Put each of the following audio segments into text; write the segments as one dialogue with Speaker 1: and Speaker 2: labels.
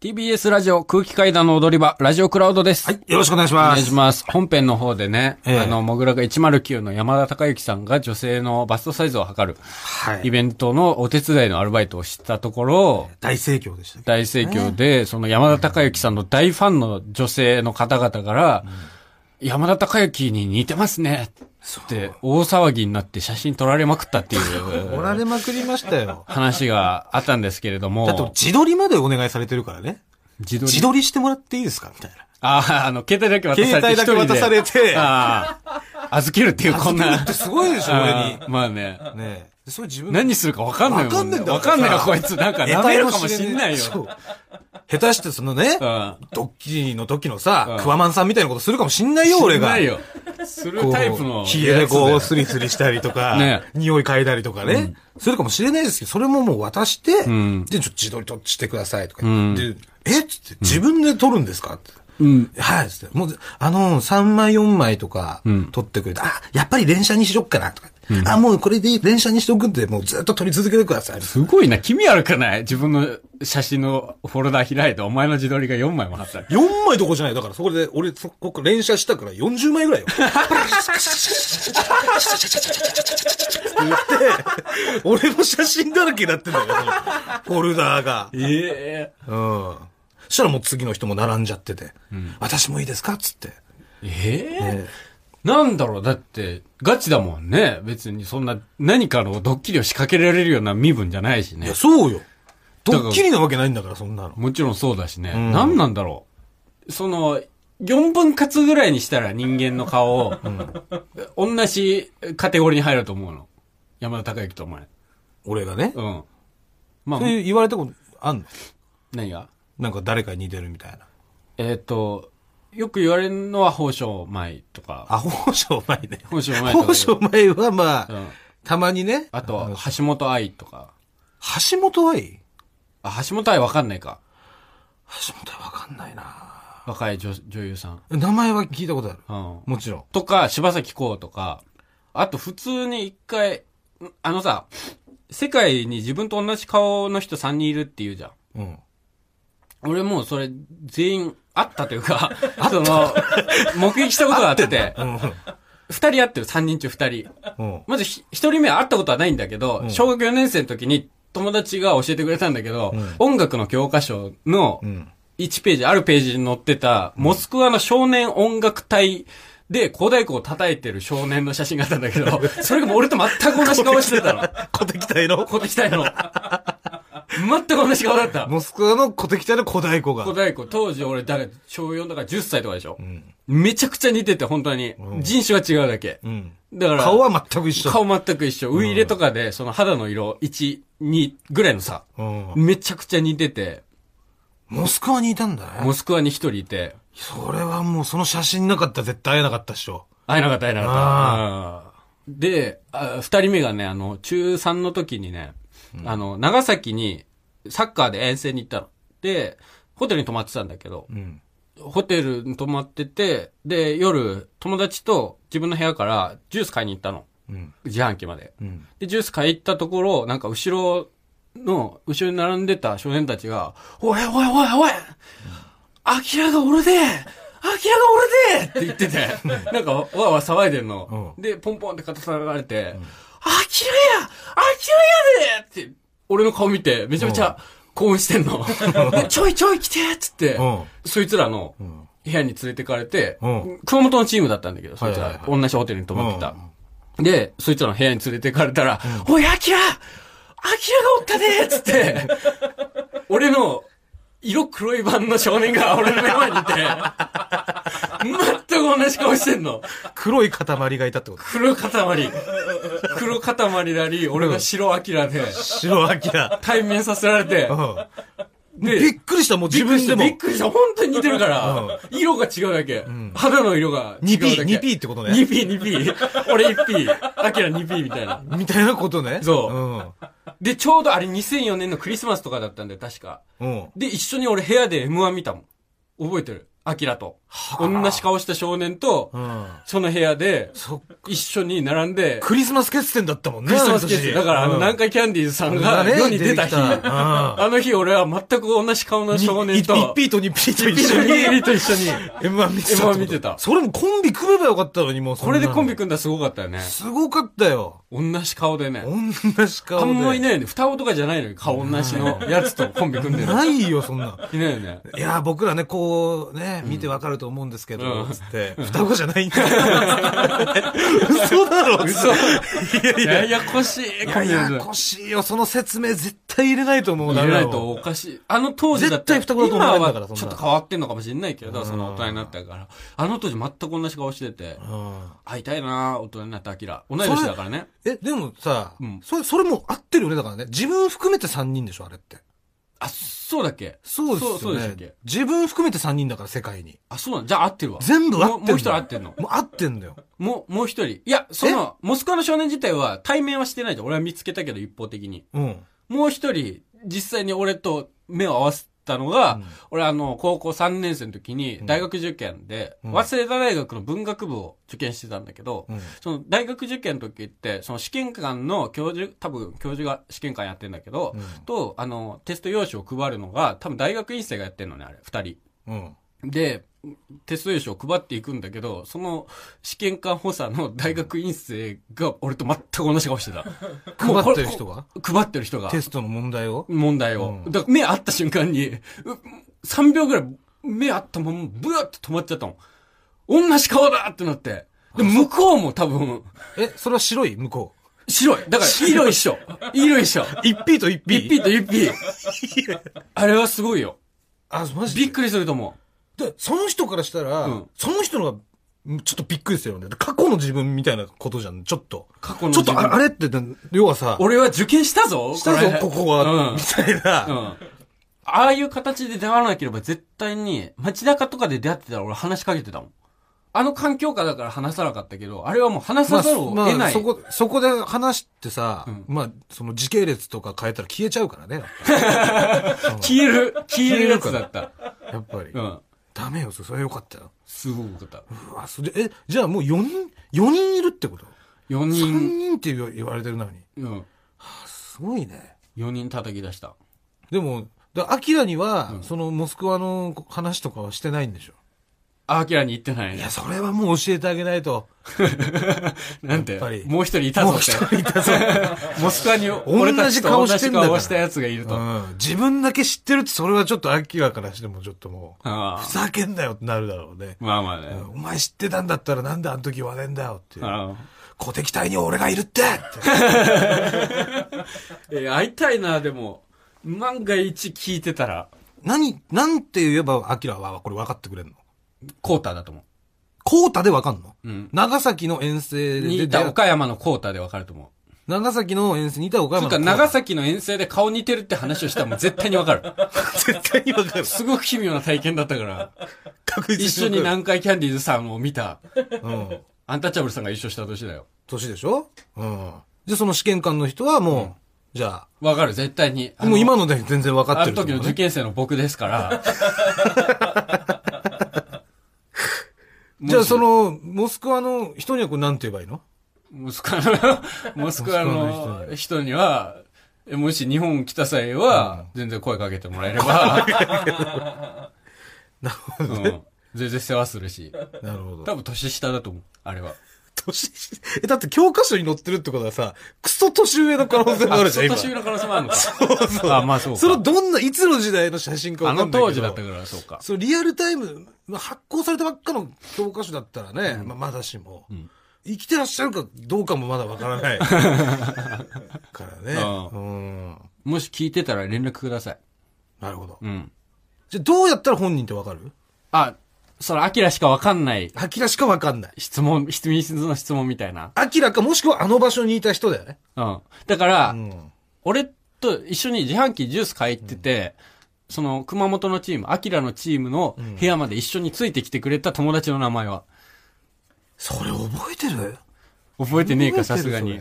Speaker 1: TBS ラジオ空気階段の踊り場、ラジオクラウドです。
Speaker 2: はい、よろしくお願いし
Speaker 1: お
Speaker 2: ます。
Speaker 1: 願いします。本編の方でね、
Speaker 2: ええ
Speaker 1: あの、モグラが109の山田孝之さんが女性のバストサイズを測る
Speaker 2: はい。
Speaker 1: イベントのお手伝いのアルバイトをしたところ、
Speaker 2: 大盛況でした。
Speaker 1: 大盛況で、その山田孝之さんの大ファンの女性の方々から、山田孝之に似てますねって大騒ぎになって写真撮られまくったってい
Speaker 2: お ら
Speaker 1: う
Speaker 2: れまくりましたよ。
Speaker 1: 話があったんですけれども、
Speaker 2: だって自撮りまでお願いされてるからね。
Speaker 1: 自撮り？
Speaker 2: 自撮りしてもらっていいですか？みたいな。
Speaker 1: ああ、あの、携帯だけ渡されて。
Speaker 2: 携帯だけ渡されて
Speaker 1: ああ、預けるっていうこんな。
Speaker 2: ってすごいでしょ、俺に。
Speaker 1: まあね。
Speaker 2: ねえ。それ自分
Speaker 1: 何するか分かんないもん、ね。
Speaker 2: わかんないんだ
Speaker 1: 分かんないよ、こいつ。なんか、舐めるかもしんないよ。
Speaker 2: 下手してそのね、
Speaker 1: うん。
Speaker 2: ドッキリの時のさ
Speaker 1: うん、
Speaker 2: クワマンさんみたいなことするかもしんないよ、俺が。
Speaker 1: しんないよ。するタイプの。
Speaker 2: 冷えでこう、スリスリしたりとか、
Speaker 1: ね
Speaker 2: 匂い嗅いだりとかね、するかもしれないですけど、それももう渡して、
Speaker 1: ん
Speaker 2: で、ちょっと自撮りとしてくださいとか
Speaker 1: うん
Speaker 2: 言って、でえ？っつって、自分で撮るんですか？って。
Speaker 1: うん。
Speaker 2: はい、つって。もう、あの、3枚4枚とか
Speaker 1: ん、
Speaker 2: 撮ってくれて、あ、やっぱり連写にしよっかな、とか。あ、もうこれで連写にしとくんで、もうずっと撮り続けてください。
Speaker 1: すごいな、気味悪くない？自分の写真のフォルダ開いて、お前の自撮りが4枚も貼った。
Speaker 2: 4枚どころじゃない？だからそこで、俺、そこ連写したから40枚ぐらいよ。言って、俺の写真だらけになってんだよ、フォルダーが。
Speaker 1: ええ
Speaker 2: うん。そしたらもう次の人も並んじゃってて、私もいいですか？っつって。
Speaker 1: ええ
Speaker 2: ね
Speaker 1: なんだろうだって、ガチだもんね。別にそんな、何かのドッキリを仕掛けられるような身分じゃないしね
Speaker 2: いや、。そうよ。ドッキリなわけないんだから、そんなの。
Speaker 1: もちろんそうだしね。
Speaker 2: ん
Speaker 1: 何なんだろう。その、4分割ぐらいにしたら人間の顔を、同じカテゴリーに入ると思うの。山田孝之とお前。
Speaker 2: 俺がね？
Speaker 1: うん。まあ
Speaker 2: そう、いう言われたことあんの？
Speaker 1: 何が？
Speaker 2: なんか誰かに似てるみたいな。
Speaker 1: えっ、と、よく言われるのは宝生舞とか。
Speaker 2: あ、宝生舞ね。
Speaker 1: 宝生舞。
Speaker 2: 宝生舞はまあ、
Speaker 1: うん。
Speaker 2: たまにね。
Speaker 1: あと、橋本愛とか。
Speaker 2: 橋本愛？
Speaker 1: あ、橋本愛わかんないか。
Speaker 2: 橋本愛わかんないな
Speaker 1: 若い女女優さん。
Speaker 2: 名前は聞いたことある。
Speaker 1: うん。
Speaker 2: もちろん。
Speaker 1: とか、柴咲コウとか、あと普通に一回、んあのさ、世界に自分と同じ顔の人3人いるって言うじゃん。
Speaker 2: うん。
Speaker 1: 俺もうそれ全員あったというか、その、目撃したことがあって、
Speaker 2: うん。
Speaker 1: 二人会ってる、三人中二人。
Speaker 2: うん。
Speaker 1: まずひ一人目は会ったことはないんだけど、小学4年生の時に友達が教えてくれたんだけど、音楽の教科書の
Speaker 2: うん。
Speaker 1: 1ページ、あるページに載ってた、モスクワの少年音楽隊で小太鼓を叩いてる少年の写真があったんだけど、それがもう俺と全く同じ顔してたの。
Speaker 2: 小敵隊の？
Speaker 1: 小敵隊の。全く同じ顔だった。
Speaker 2: モスクワの小敵隊の小太鼓が。
Speaker 1: 小太鼓、当時俺、だから、小4だから10歳とかでしょ。
Speaker 2: うん。
Speaker 1: めちゃくちゃ似てて、本当に。人種は違うだけ。
Speaker 2: うん。
Speaker 1: だから、
Speaker 2: 顔は全く一緒。
Speaker 1: 顔全く一緒。ウイイレとかで、その肌の色、1、2ぐらいのさ、
Speaker 2: うん。
Speaker 1: めちゃくちゃ似てて、
Speaker 2: モスクワにいたんだね。
Speaker 1: モスクワに一人いて、
Speaker 2: それはもうその写真なかったら絶対会えなかったっしょ。
Speaker 1: 会えなかった会えなかった。うんで、あ二人目がね、あの、中3の時にね、あの、長崎にサッカーで遠征に行ったの。で、ホテルに泊まってたんだけど、
Speaker 2: うん。
Speaker 1: ホテルに泊まってて、で、夜、友達と自分の部屋からジュース買いに行ったの。
Speaker 2: うん。
Speaker 1: 自販機まで。
Speaker 2: うん。
Speaker 1: で、ジュース買い行ったところ、なんか後ろの、後ろに並んでた少年たちが、おいおいおいおいアキラが俺でアキラが俺でって言ってて、なんかわーわー騒いでんの。で、ポンポンって肩叩かれて、アキラやアキラやでって、俺の顔見て、めちゃめちゃ興奮してんの。でちょいちょい来てっつって、
Speaker 2: うん。
Speaker 1: そいつらの
Speaker 2: ん。
Speaker 1: 部屋に連れてかれて、
Speaker 2: うん。
Speaker 1: 熊本のチームだったんだけど、そいつら。同じホテルに泊まってた。で、そいつらの部屋に連れてかれたら、おい、アキラアキラがおったでつって、俺の色黒い版の少年が俺の目の前にいて、全く同じ顔してんの。
Speaker 2: 黒い塊がいたってこと？
Speaker 1: 黒塊。黒塊なり、俺が白アキラで、
Speaker 2: 白明。
Speaker 1: 対面させられて、
Speaker 2: うん。
Speaker 1: で
Speaker 2: びっくりした、もう自分でも
Speaker 1: びっ。くりした。本当に似てるから。色が違うだけ。肌の色が違うだけ。
Speaker 2: 2P 2P ってことね
Speaker 1: 2P、2P。俺 1P。アキラ 2P みたいな。
Speaker 2: みたいなことね。
Speaker 1: そうで、ちょうどあれ2004年のクリスマスとかだったんだよ、確か。で、一緒に俺部屋で M1 見たもん。覚えてる？アキラと。同じ顔した少年と
Speaker 2: う、ん。
Speaker 1: その部屋で、一緒に並んで、
Speaker 2: クリスマス決戦だったもんね。
Speaker 1: クリスマスケース。だから、あの、南
Speaker 2: 回
Speaker 1: 海キャンディーズさんが世に出た日、あの日俺は全く同じ顔の少年と、
Speaker 2: 1ピーと2ピーと一緒
Speaker 1: に、
Speaker 2: に。
Speaker 1: と一緒に、
Speaker 2: M1 見てたってこと。
Speaker 1: M1 見てた
Speaker 2: それもコンビ組めばよかったのに、もう
Speaker 1: これでコンビ組んだらすごかったよね。
Speaker 2: すごかったよ。
Speaker 1: 同じ顔でね。
Speaker 2: 同じ顔
Speaker 1: あ
Speaker 2: で。
Speaker 1: んまいないよね。双子とかじゃないのに、顔同じの やつとコンビ組んでる。
Speaker 2: ないよ、そんな。
Speaker 1: いないよね。
Speaker 2: いや、僕らね、こう、ね、見てわかると思うんですけど、
Speaker 1: うん
Speaker 2: つって、双子じゃないんだよ。嘘だろ
Speaker 1: 嘘
Speaker 2: いやいや、
Speaker 1: ややこしい、
Speaker 2: ややこしいよ。その説明絶対入れないと思う
Speaker 1: 入れないとおかしい。あの当時だったら
Speaker 2: 絶対双子だと思わないんだから
Speaker 1: ちょっと変わってんのかもしれないけど、その大人になったから。あの当時全く同じ顔してて、
Speaker 2: うん
Speaker 1: 会いたいな大人になったアキラ。同い年だからね。
Speaker 2: え、でもさ、
Speaker 1: うん
Speaker 2: それ、それも合ってるよね、だからね。自分含めて3人でしょ、あれって。
Speaker 1: あ、そうだっけ？
Speaker 2: そうですよね。
Speaker 1: そうでしたっけ？
Speaker 2: 自分含めて3人だから、世界に。
Speaker 1: あ、そうなんじゃあ合ってるわ。
Speaker 2: 全部合ってんの
Speaker 1: もうもう一人合ってんの。
Speaker 2: もう合ってんだよ。
Speaker 1: もう、もう一人。いや、その、モスクワの少年自体は対面はしてないじゃん。俺は見つけたけど、一方的に。
Speaker 2: うん。
Speaker 1: もう一人、実際に俺と目を合わせたのが、
Speaker 2: うん。
Speaker 1: 俺あの、高校3年生の時に大学受験で、
Speaker 2: うん。
Speaker 1: 早稲田大学の文学部を受験してたんだけど、
Speaker 2: うん。
Speaker 1: その大学受験の時って、その試験官の教授、多分教授が試験官やってんだけど、
Speaker 2: うん。
Speaker 1: と、あの、テスト用紙を配るのが、多分大学院生がやってんのね、あれ、二人。
Speaker 2: うん。
Speaker 1: で、テスト用紙を配っていくんだけど、その試験官補佐の大学院生が俺と全く同じ顔してた。
Speaker 2: 配ってる人が？
Speaker 1: 配ってる人が。
Speaker 2: テストの問題を？
Speaker 1: 問題を。
Speaker 2: うん
Speaker 1: だから目合った瞬間に、う3秒ぐらい目合ったままブワッと止まっちゃったの。同じ顔だってなって。で、向こうも多分、
Speaker 2: え、それは白い？向こ
Speaker 1: 白い。だから、色一緒。色一緒。
Speaker 2: う。1ピーと1ピー。
Speaker 1: 一ピーと一ピー。あれはすごいよ。
Speaker 2: あ、マジで？
Speaker 1: びっくりすると思
Speaker 2: で、その人からしたら、
Speaker 1: うん
Speaker 2: その人のが、ちょっとびっくりですよね。過去の自分みたいなことじゃん、ちょっと。
Speaker 1: う。過去の
Speaker 2: ちょっと
Speaker 1: 自分
Speaker 2: ああれって、要はさ、
Speaker 1: 俺は受験したぞ
Speaker 2: したぞ、ここは、
Speaker 1: うん
Speaker 2: みたいな。
Speaker 1: うん。ああいう形で出会わなければ絶対に、街中とかで出会ってたら俺話しかけてたもん。あの環境下だから話さなかったけど、あれはもう話さざるを
Speaker 2: まあ
Speaker 1: 得ない。
Speaker 2: そこ、そこで話してさ、
Speaker 1: うん
Speaker 2: まあ、その時系列とか変えたら消えちゃうからね。
Speaker 1: 消える、消えるやつだった。
Speaker 2: やっぱり。
Speaker 1: うん。
Speaker 2: ダメよ、それはよかったよ。
Speaker 1: すごかった。
Speaker 2: うわ、それ、え、じゃあもう4人、4人いるってこと
Speaker 1: ？4
Speaker 2: ?3
Speaker 1: 人、
Speaker 2: 人って言われてるのに。
Speaker 1: うん。
Speaker 2: すごいね。
Speaker 1: 4人叩き出した。
Speaker 2: でも、だアキラには、
Speaker 1: うん
Speaker 2: そのモスクワの話とかはしてないんでしょ？
Speaker 1: アキラに言ってないね
Speaker 2: いや、。それはもう教えてあげないと。
Speaker 1: なんてもう一人いたぞって。
Speaker 2: もう一人いたぞ。
Speaker 1: モスクワに俺たちと同じ顔をしたやつがいると。
Speaker 2: うん。自分だけ知ってるって、それはちょっとアキラからしてもちょっともう、ふざけんなよってなるだろうね。
Speaker 1: まあまあね。
Speaker 2: お前知ってたんだったらなんであの時言わねえんだよっていう。小敵隊に俺がいるってって。
Speaker 1: えー会いたいな、でも。万が一聞いてたら、
Speaker 2: 何、なんて言えばアキラはこれ分かってくれんの？
Speaker 1: コータだと思
Speaker 2: コータで分かんの？
Speaker 1: う。うん。
Speaker 2: 長崎の遠征
Speaker 1: に
Speaker 2: で
Speaker 1: いた岡山のコータでわかると思う。
Speaker 2: 長崎の遠征にいた岡
Speaker 1: それか
Speaker 2: 山の
Speaker 1: 長崎の遠征で顔似てるって話をしたらもう絶対にわかる。
Speaker 2: 絶対に分かる。
Speaker 1: すごく奇妙な体験だったから。
Speaker 2: 確実
Speaker 1: 一緒に
Speaker 2: 分かる
Speaker 1: 南海キャンディーズさんを見た。
Speaker 2: うん。
Speaker 1: アンタッチャブルさんが一緒した年だよ。
Speaker 2: 年でしょ？うん。じゃあその試験官の人はもう、じゃ
Speaker 1: わかる、絶対に。
Speaker 2: あ、もう今ので全然分かってるとね
Speaker 1: 時の受験生の僕ですから。
Speaker 2: じゃあそ、の、モスクワの人にはこれ何て言えばいいの？
Speaker 1: モスクワの、モスクワの人には、えもし日本来た際は、全然声かけてもらえれば、
Speaker 2: なるほどね。
Speaker 1: うん全然世話するし。
Speaker 2: なるほど。
Speaker 1: 多分年下だと思う、あれは。
Speaker 2: 年、え、だって教科書に載ってるってことはさ、クソ年上の可能性もあるじゃん、今。
Speaker 1: 年上の可能性もあるのか。あ、まあそうか。
Speaker 2: それどんな、いつの時代の写真か
Speaker 1: あの
Speaker 2: わかんないけど。
Speaker 1: 当時だったから、そうか。
Speaker 2: そう、リアルタイム、まあ、発行されたばっかの教科書だったらね、まあ、まだしも、
Speaker 1: ん
Speaker 2: 生きてらっしゃるかどうかもまだわからない。からね。
Speaker 1: う
Speaker 2: うん。
Speaker 1: もし聞いてたら連絡ください。
Speaker 2: なるほど。
Speaker 1: うん。
Speaker 2: じゃあどうやったら本人ってわかる？
Speaker 1: あ、その、アキラしかわかんない
Speaker 2: アキラしかわかんない。
Speaker 1: 質問、質問の質問みたいな。
Speaker 2: アキラかもしくはあの場所にいた人だよね。
Speaker 1: うん。だから、
Speaker 2: うん。
Speaker 1: 俺と一緒に自販機ジュース買いってて、その、熊本のチーム、アキラのチームの部屋まで一緒についてきてくれた友達の名前は。
Speaker 2: それ覚えてる？
Speaker 1: 覚えてねえか、さすがに。
Speaker 2: い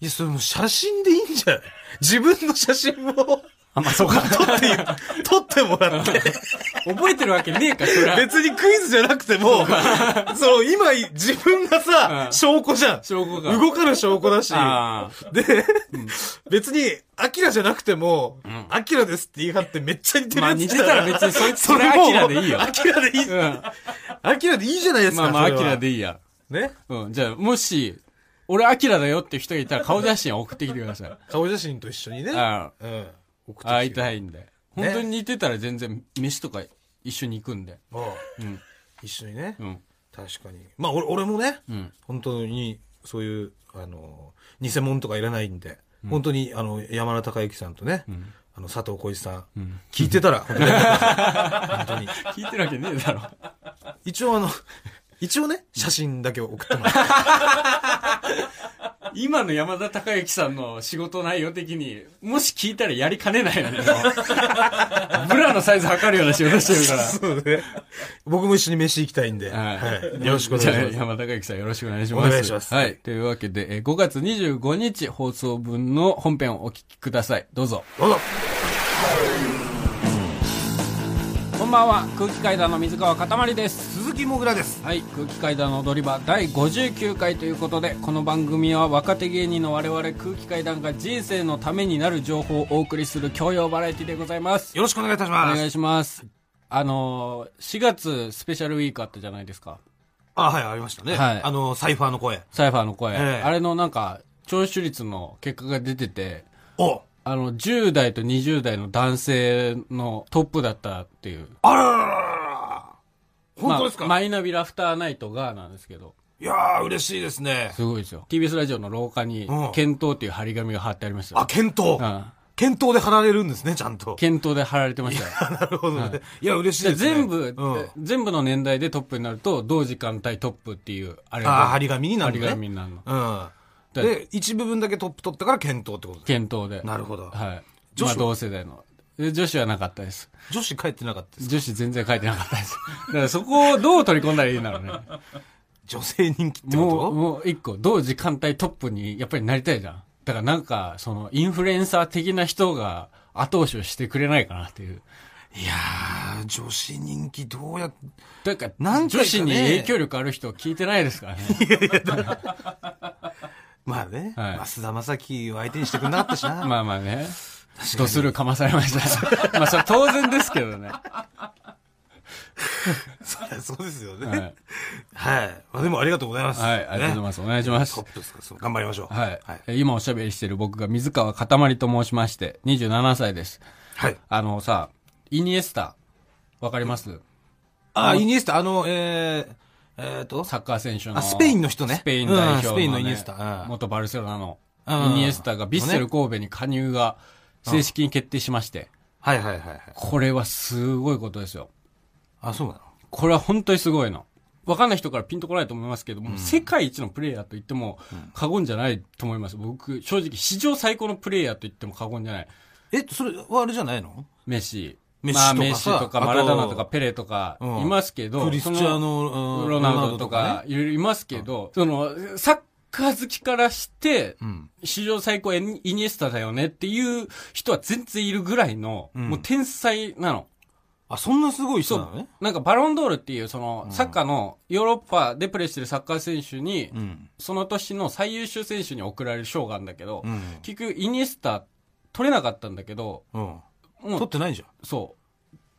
Speaker 2: や、それもう写真でいいんじゃない？自分の写真も
Speaker 1: あ、まあそうか。
Speaker 2: 取ってもらって、
Speaker 1: 覚えてるわけねえか、それは。
Speaker 2: 別にクイズじゃなくても、その、今、自分がさ、
Speaker 1: うん
Speaker 2: 証拠じゃん。
Speaker 1: 証拠が。
Speaker 2: 動かぬ証拠だし、
Speaker 1: あ
Speaker 2: で、別に、アキラじゃなくても、アキラですって言い張ってめっちゃ似てる
Speaker 1: まあ
Speaker 2: やつ
Speaker 1: 似てたら別にそいつ、それアキラでいいよ。
Speaker 2: アキラでいい。
Speaker 1: うん。
Speaker 2: アキラでいいじゃないですか。
Speaker 1: まあまあ、アキラでいいや。
Speaker 2: ね？
Speaker 1: うん。じゃあ、もし、俺アキラだよって人がいたら顔写真送ってきてください。
Speaker 2: 顔写真と一緒にね。
Speaker 1: あ
Speaker 2: うん。送
Speaker 1: 会い
Speaker 2: い。
Speaker 1: たいんで。本当に似てたら全然飯とか一緒に行くんで。うん。
Speaker 2: 一緒にね。
Speaker 1: うん。
Speaker 2: 確かに。まあ、俺俺もね、
Speaker 1: うん。
Speaker 2: 本当に、そういう、あの、偽物とかいらないんで、本当に、あの、山田孝之さんとね、
Speaker 1: ん
Speaker 2: あの、佐藤浩市さん、
Speaker 1: ん
Speaker 2: 聞いてたら、本当に本当に。
Speaker 1: 聞いてるわけねえだろ。
Speaker 2: 一応あの、一応ね、写真だけ送ってもらって。
Speaker 1: 今の山田孝之さんの仕事内容的に、もし聞いたらやりかねないよね。ブラのサイズ測るような仕事してるから。
Speaker 2: そうね。僕も一緒に飯行きたいんで、
Speaker 1: はい
Speaker 2: はい。よろしくお願いします。
Speaker 1: 山田孝之さんよろしくお願いします。
Speaker 2: お願いします
Speaker 1: はい。というわけで、えー5月25日放送分の本編をお聞きください。どうぞ。
Speaker 2: どうぞ。
Speaker 1: こんばんは。空気階段の水川かたまりです。
Speaker 2: 鈴木もぐらです。
Speaker 1: はい。空気階段の踊り場第59回ということで、この番組は若手芸人の我々空気階段が人生のためになる情報をお送りする教養バラエティでございます。
Speaker 2: よろしくお願いいたし
Speaker 1: お
Speaker 2: ます。
Speaker 1: 願いします。あのー、4月スペシャルウィークあったじゃないですか。
Speaker 2: あ、はい、ありましたね。
Speaker 1: はい
Speaker 2: あの、サイファーの声。
Speaker 1: サイファーの声。
Speaker 2: ええ
Speaker 1: あれのなんか、聴取率の結果が出てて、
Speaker 2: お
Speaker 1: あの、10代と20代の男性のトップだったっていう。
Speaker 2: あららららら本当ですか、
Speaker 1: まあマイナビラフターナイトがなんですけど、
Speaker 2: いやー、嬉しいですね。
Speaker 1: すごいですよ。TBS ラジオの廊下に
Speaker 2: うん、
Speaker 1: 検討っていう張り紙が貼ってありましたよ。
Speaker 2: あ、検討。
Speaker 1: うん。
Speaker 2: 検討で貼られるんですね、ちゃんと。
Speaker 1: 検討で貼られてましたよ。
Speaker 2: なるほどね。いや、嬉しいですね。
Speaker 1: 全部、
Speaker 2: うん。
Speaker 1: 全部の年代でトップになると、同時間帯トップっていう、あれ
Speaker 2: あー張り紙になるのね
Speaker 1: 張り紙になるの。
Speaker 2: うん。
Speaker 1: で
Speaker 2: で、一部分だけトップ取ったから検討ってことです。
Speaker 1: 検討で。
Speaker 2: なるほど。
Speaker 1: はい。
Speaker 2: 女子は？
Speaker 1: まあ同世代の。で女子はなかったです。
Speaker 2: 女子帰ってなかったです。
Speaker 1: 女子全然書いてなかったです。だからそこをどう取り込んだらいいんだろうね。
Speaker 2: 女性人気って
Speaker 1: もう、
Speaker 2: こ
Speaker 1: もう一個、同時間帯トップにやっぱりなりたいじゃん。だからなんか、その、インフルエンサー的な人が後押しをしてくれないかなっていう。
Speaker 2: といやー、女子人気どうやっ
Speaker 1: だから、
Speaker 2: 何回かね
Speaker 1: 女子に影響力ある人聞いてないですからね。
Speaker 2: まあね、
Speaker 1: はい
Speaker 2: 増田正樹を相手にしてくれなかったしな。
Speaker 1: まあまあね。ドスルかまされました。まあそれは当然ですけどね。
Speaker 2: そうですよね。
Speaker 1: は
Speaker 2: はいい。。まあでもありがとうございます。
Speaker 1: はい、ありがとうございます。お願いします
Speaker 2: トッ。プですかそう頑張りましょう。
Speaker 1: はい。
Speaker 2: はい。
Speaker 1: え今おしゃべりしてる僕が水川かたまりと申しまして、27歳です。
Speaker 2: はい。
Speaker 1: あのさ、イニエスタ、わかります？
Speaker 2: あ、イニエスタ、あの、えー、えーと、
Speaker 1: サッカー選手の。
Speaker 2: あスペインの人ね
Speaker 1: スペイン代表の、
Speaker 2: スペインのイニエスタうん
Speaker 1: 元バルセロナの
Speaker 2: うん
Speaker 1: イニエスタがビッセル神戸に加入が正式に決定しまして、
Speaker 2: はいはいはいはい。
Speaker 1: これはすごいことですよ。
Speaker 2: あ、そうなの？
Speaker 1: これは本当にすごいの。わかんない人からピンとこないと思いますけども、世界一のプレイヤーと言っても過言じゃないと思います。僕、正直史上最高のプレイヤーと言っても過言じゃない。
Speaker 2: え、それはあれじゃないの？
Speaker 1: メッシ。
Speaker 2: メッ
Speaker 1: まあ、メッシとかマラドーナとかペレとか
Speaker 2: うん
Speaker 1: いますけど、
Speaker 2: クリスチャーノ
Speaker 1: ロナウドとか、いますけど、その、サッカー好きからして、
Speaker 2: うん。
Speaker 1: 史上最高イニエスタだよねっていう人は全然いるぐらいの、
Speaker 2: うん
Speaker 1: もう天才なの。
Speaker 2: あ、そんなすごい人
Speaker 1: そ
Speaker 2: なのね。
Speaker 1: う。なんかバロンドールっていう、その、サッカーの、ヨーロッパでプレーしてるサッカー選手に、
Speaker 2: うん。
Speaker 1: その年の最優秀選手に贈られる賞があるんだけど、
Speaker 2: うん。
Speaker 1: 結局イニエスタ取れなかったんだけど、
Speaker 2: う取っ
Speaker 1: う、
Speaker 2: てないじ
Speaker 1: そ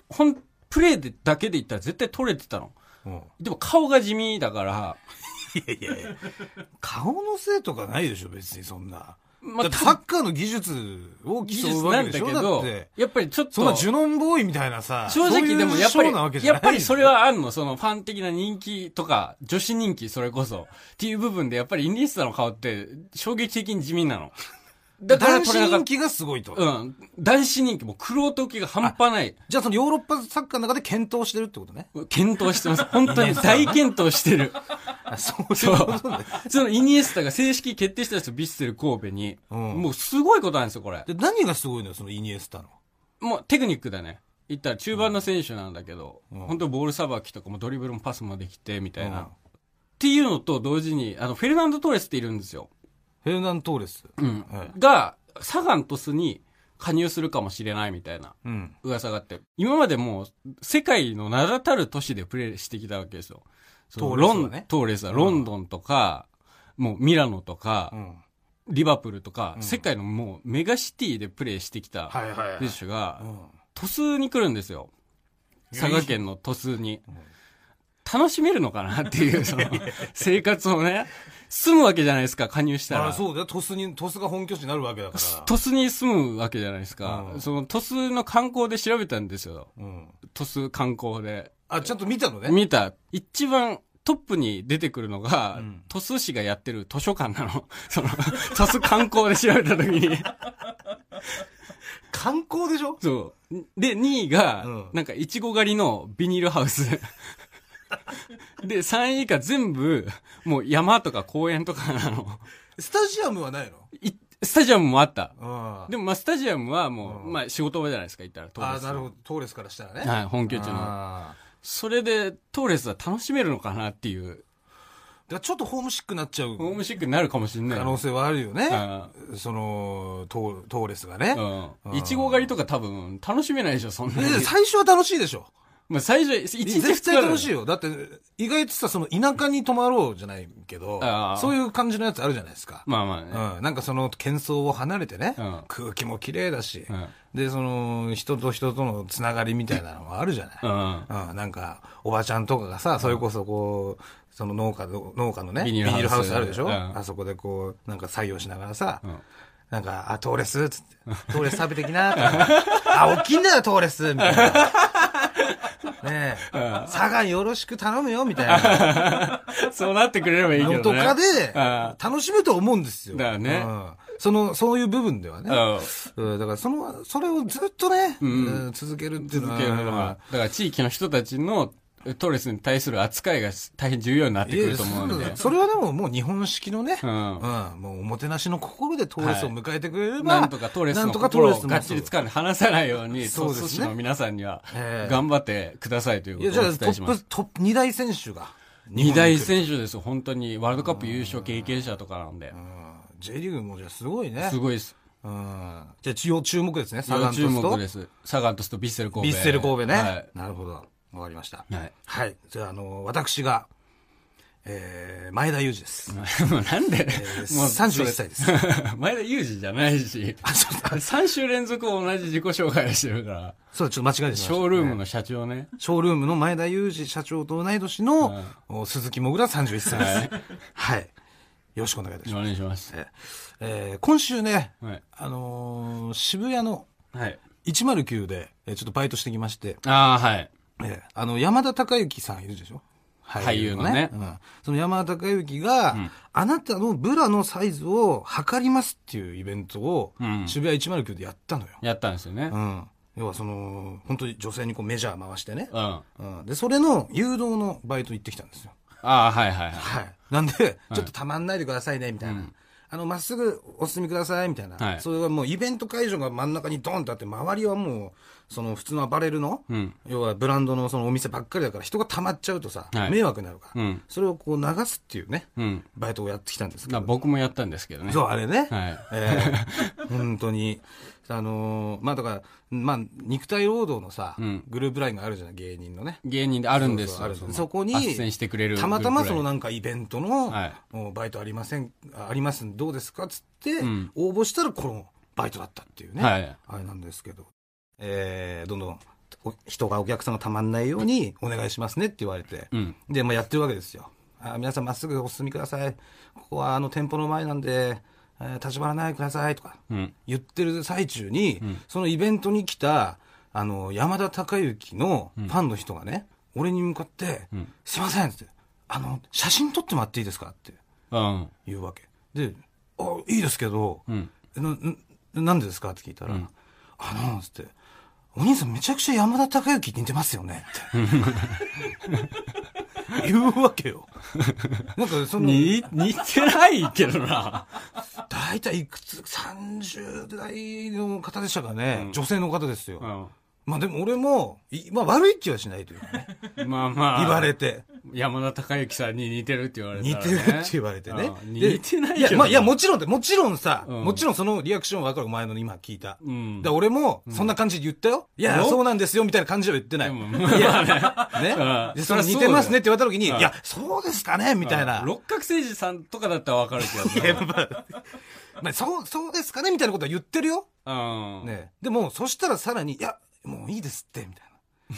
Speaker 1: う。ほん、プレーでだけで言ったら絶対取れてたの。
Speaker 2: ゃん。うん。
Speaker 1: でも顔が地味だから、
Speaker 2: いやいやいや。顔のせいとかないでしょ、別にそんな。
Speaker 1: ま
Speaker 2: だってサッカーの技術を
Speaker 1: 技
Speaker 2: 競
Speaker 1: 術なん
Speaker 2: うわけでしょ
Speaker 1: だけど。やっぱりちょっと、
Speaker 2: そんなジュノンボーイみたいなさ。
Speaker 1: 正直でもやっぱり、やっぱりそれはあんの、そのファン的な人気とか、女子人気それこそ、っていう部分でやっぱりイニエスタの顔って衝撃的に地味なの。だから
Speaker 2: 男子人気がすごいと。
Speaker 1: た。うん。男子人気も苦労時が半端ない。
Speaker 2: じゃあそのヨーロッパサッカーの中で検討してるってことね。
Speaker 1: 検討してます。本当に大検討してる。
Speaker 2: あそう
Speaker 1: そ
Speaker 2: いう。
Speaker 1: そのイニエスタが正式決定したんですよ、ビッセル神戸に。
Speaker 2: うん
Speaker 1: もうすごいことなんですよ、これ。
Speaker 2: で何がすごいのよ、そのイニエスタの。
Speaker 1: もうテクニックだね。言ったら中盤の選手なんだけど、
Speaker 2: うん
Speaker 1: 本当ボールさばきとかもドリブルもパスもできて、みたいな。
Speaker 2: うん
Speaker 1: っていうのと同時に、あの、フェルナンド・トーレスっているんですよ。
Speaker 2: フェルナントーレス。
Speaker 1: うん。
Speaker 2: はい
Speaker 1: が、サガン鳥栖に加入するかもしれないみたいな
Speaker 2: うん。
Speaker 1: 噂があって、今までもう世界の名だたる都市でプレーしてきたわけですよ。そう
Speaker 2: トーレスはね
Speaker 1: ロントーレスはロンドンとか、もうミラノとか
Speaker 2: う、ん。
Speaker 1: リバプールとか、
Speaker 2: うん
Speaker 1: 世界のもうメガシティでプレーしてきた
Speaker 2: はいはいはい。
Speaker 1: 選手が
Speaker 2: う、ん
Speaker 1: 鳥栖に来るんですよ。佐賀県の鳥栖に
Speaker 2: うん。
Speaker 1: 楽しめるのかなっていう、その、生活をね、住むわけじゃないですか、加入したら。
Speaker 2: あそうだよ。鳥栖に、鳥栖が本拠地になるわけだから。
Speaker 1: 鳥栖に住むわけじゃないですか。
Speaker 2: うん
Speaker 1: その鳥栖の観光で調べたんですよ。
Speaker 2: うん。
Speaker 1: 鳥栖観光で。
Speaker 2: あ、ちゃんと見たのね。
Speaker 1: 見た。一番トップに出てくるのが、
Speaker 2: うん
Speaker 1: 鳥栖市がやってる図書館なの。その、鳥栖観光で調べた時に。
Speaker 2: 観光でしょ？
Speaker 1: そう。で、2位が、
Speaker 2: うん
Speaker 1: なんか、いちご狩りのビニールハウス。で、3位以下全部、もう山とか公園とかなの。
Speaker 2: スタジアムはないの？
Speaker 1: いスタジアムもあった。
Speaker 2: あ
Speaker 1: でも、まあ、スタジアムはもう、
Speaker 2: うん
Speaker 1: まあ、仕事場じゃないですか、行ったら。トー
Speaker 2: あ
Speaker 1: レスの
Speaker 2: なるほど。トーレスからしたらね。
Speaker 1: はい、本拠地の。
Speaker 2: あ
Speaker 1: それで、トーレスは楽しめるのかなっていう、
Speaker 2: ーだちょっとホームシックになっちゃう
Speaker 1: ホームシックになるかもしれない。
Speaker 2: 可能性はあるよね。
Speaker 1: あ
Speaker 2: その、トートーレスがね。
Speaker 1: うん。いちご狩りとか多分、楽しめないでしょ、そんなに。
Speaker 2: で最初は楽しいでしょ。
Speaker 1: まあ、最初、一日
Speaker 2: 絶対楽しい
Speaker 1: よ。
Speaker 2: よ。だって、意外とさ、その田舎に泊まろうじゃないけどそういう感じのやつあるじゃないですか。
Speaker 1: まあまあね。
Speaker 2: うん。なんかその、喧騒を離れてね、
Speaker 1: うん
Speaker 2: 空気も綺麗だし、
Speaker 1: うん
Speaker 2: で、その、人と人とのつながりみたいなのもあるじゃない。
Speaker 1: うん。
Speaker 2: うん、なんか、おばちゃんとかがさ、それこそこう、その農家の、農家のね、
Speaker 1: ビニールハウス
Speaker 2: あるでしょ、
Speaker 1: うん
Speaker 2: あそこでこう、なんか作業しながらさ、
Speaker 1: ん
Speaker 2: なんか、あ、トーレスつって、トーレス食べてきなあ、大きいんだよ、トーレスみたいな。ねえ、佐賀よろしく頼むよ、みたいな
Speaker 1: そうなってくれればいいけどね。
Speaker 2: のとかで、
Speaker 1: あ
Speaker 2: 楽しむと思うんですよ。
Speaker 1: だよね
Speaker 2: うんその、そういう部分ではね。
Speaker 1: うん
Speaker 2: うんだから、その、それをずっとね、
Speaker 1: ん
Speaker 2: うん続けるっていうのは。
Speaker 1: 続けるのが。だから地域の人たちのトーレスに対する扱いが大変重要になってくると思うので。
Speaker 2: それはでももう日本式のね、
Speaker 1: う
Speaker 2: うん
Speaker 1: ん。
Speaker 2: もうおもてなしの心でトーレスを迎えてくれれば、
Speaker 1: なんとかトーレスの
Speaker 2: なんとかトーレスも
Speaker 1: 心をがっちり掴んで離さないように、
Speaker 2: そうですね
Speaker 1: の皆さんには
Speaker 2: ええ
Speaker 1: 頑張ってくださいということをお
Speaker 2: じゃあトップ、
Speaker 1: 伝えします。
Speaker 2: トップ2大選手が。
Speaker 1: 二大
Speaker 2: 手。
Speaker 1: 選手ですよ、本当に。ワールドカップ優勝経験者とかなんで
Speaker 2: う。ん J リーグもじゃあすごいね。
Speaker 1: すごいです。
Speaker 2: うん。じゃあ注注目ですね、サガントスと。
Speaker 1: 目です。サガントスとビッセル神戸。
Speaker 2: ビッセル神戸ね。
Speaker 1: はい。
Speaker 2: なるほど。わかりました。
Speaker 1: はい。
Speaker 2: はい。じゃあ、あの、私が、えー、前田裕二です。
Speaker 1: なんで、
Speaker 2: ー
Speaker 1: もう
Speaker 2: 31歳です。
Speaker 1: 前田裕二じゃないし、
Speaker 2: あ、そうだ。
Speaker 1: 3週連続同じ自己紹介をしてるから、
Speaker 2: そうだ、ちょっと間違えてしまいました
Speaker 1: ショールームの社長ね。
Speaker 2: ショールームの前田裕二社長と同い年の、お鈴木もぐら31歳です。はい。よろしくお願いいたし
Speaker 1: お
Speaker 2: ます。
Speaker 1: 願いします。
Speaker 2: ええー今週ね、
Speaker 1: はい。
Speaker 2: あのー渋谷の
Speaker 1: はい。
Speaker 2: 109で、えーちょっとバイトしてきまして、
Speaker 1: ああ、はい。
Speaker 2: えーあの、山田孝之さんいるでしょ？
Speaker 1: 俳優のね
Speaker 2: うん。その山田孝之が、あなたのブラのサイズを測りますっていうイベントを、
Speaker 1: うん
Speaker 2: 渋谷109でやったのよ。
Speaker 1: やったんですよね
Speaker 2: う。ん。要はその、本当に女性にこうメジャー回してね。
Speaker 1: うん。あ
Speaker 2: うん。で、それの誘導のバイト行ってきたんですよ。
Speaker 1: あ、はいはいはい。
Speaker 2: はい。なんで、ちょっとたまんないでくださいね、みたいな。あの、まっすぐお進みください、みたいな。
Speaker 1: はい
Speaker 2: それはもうイベント会場が真ん中にドンとあって、周りはもう、その普通のアパレルの、
Speaker 1: うん。
Speaker 2: 要はブランドのそのお店ばっかりだから人が溜まっちゃうとさ、
Speaker 1: はい
Speaker 2: 迷惑になるから、
Speaker 1: うん
Speaker 2: それをこう流すっていうね、
Speaker 1: うん。
Speaker 2: バイトをやってきたんですけど。
Speaker 1: まあ僕もやったんですけどね。
Speaker 2: そう、あれね。
Speaker 1: はい
Speaker 2: ええ本当に。あのーまあだから、まあ、肉体労働のさ、
Speaker 1: うん
Speaker 2: グループラインがあるじゃない、芸人のね。
Speaker 1: 芸人であるんですよ。
Speaker 2: そこに、
Speaker 1: 斡旋してくれる。
Speaker 2: たまたまそのなんかイベントの、
Speaker 1: はい
Speaker 2: バイトありません、あありますんどうですかっつって、
Speaker 1: うん
Speaker 2: 応募したらこのバイトだったっていうね。
Speaker 1: はい
Speaker 2: あれなんですけど、えー、どんどんお人がお客さんがたまんないようにお願いしますねって言われて、
Speaker 1: うん
Speaker 2: で、まあ、やってるわけですよ。あ皆さんまっすぐお進みください。ここはあの店舗の前なんで、えー立ち回らないでくださいとか
Speaker 1: うん。
Speaker 2: 言ってる最中に、そのイベントに来た、あの、山田孝之のファンの人がね、俺に向かって、
Speaker 1: ん
Speaker 2: すいませんって、あの、写真撮ってもらっていいですかって
Speaker 1: うん。
Speaker 2: 言うわけ。で、あ、いいですけど、
Speaker 1: うん。
Speaker 2: えな、ななんでですかって聞いたら、あの、つって、お兄さんめちゃくちゃ山田孝之に似てますよねって。言うわけよ。なんかその、
Speaker 1: に、似てないけどな。
Speaker 2: 大体いくつ、30代の方でしたかね、女性の方ですよ。
Speaker 1: うん。
Speaker 2: まあでも俺も、いまあ悪い気はしないというかね。
Speaker 1: まあまあ。
Speaker 2: 言われて。
Speaker 1: 山田孝之さんに似てるって言われた
Speaker 2: 似
Speaker 1: ら、ね。
Speaker 2: てるって言われてね
Speaker 1: 似てない
Speaker 2: いや、
Speaker 1: けど。
Speaker 2: まあ、いや、もちろんで、もちろんさ、
Speaker 1: うん
Speaker 2: もちろんそのリアクションわかる、お前の今聞いた。
Speaker 1: うん。
Speaker 2: で、俺も、そんな感じで言ったよ。いや、
Speaker 1: よ
Speaker 2: そうなんですよ、みたいな感じでは言ってない。いや、
Speaker 1: ね
Speaker 2: で、その
Speaker 1: そりゃそうだよ
Speaker 2: 似てますねって言われた時に、い
Speaker 1: うん
Speaker 2: や、そうですかねみたいな。
Speaker 1: 六角誠治さんとかだったらわかるけど
Speaker 2: いや、まあ、まあ、そう、そうですかねみたいなことは言ってるよ。
Speaker 1: うん。
Speaker 2: ね。でも、そしたらさらに、いや、もういいですって、みたいな。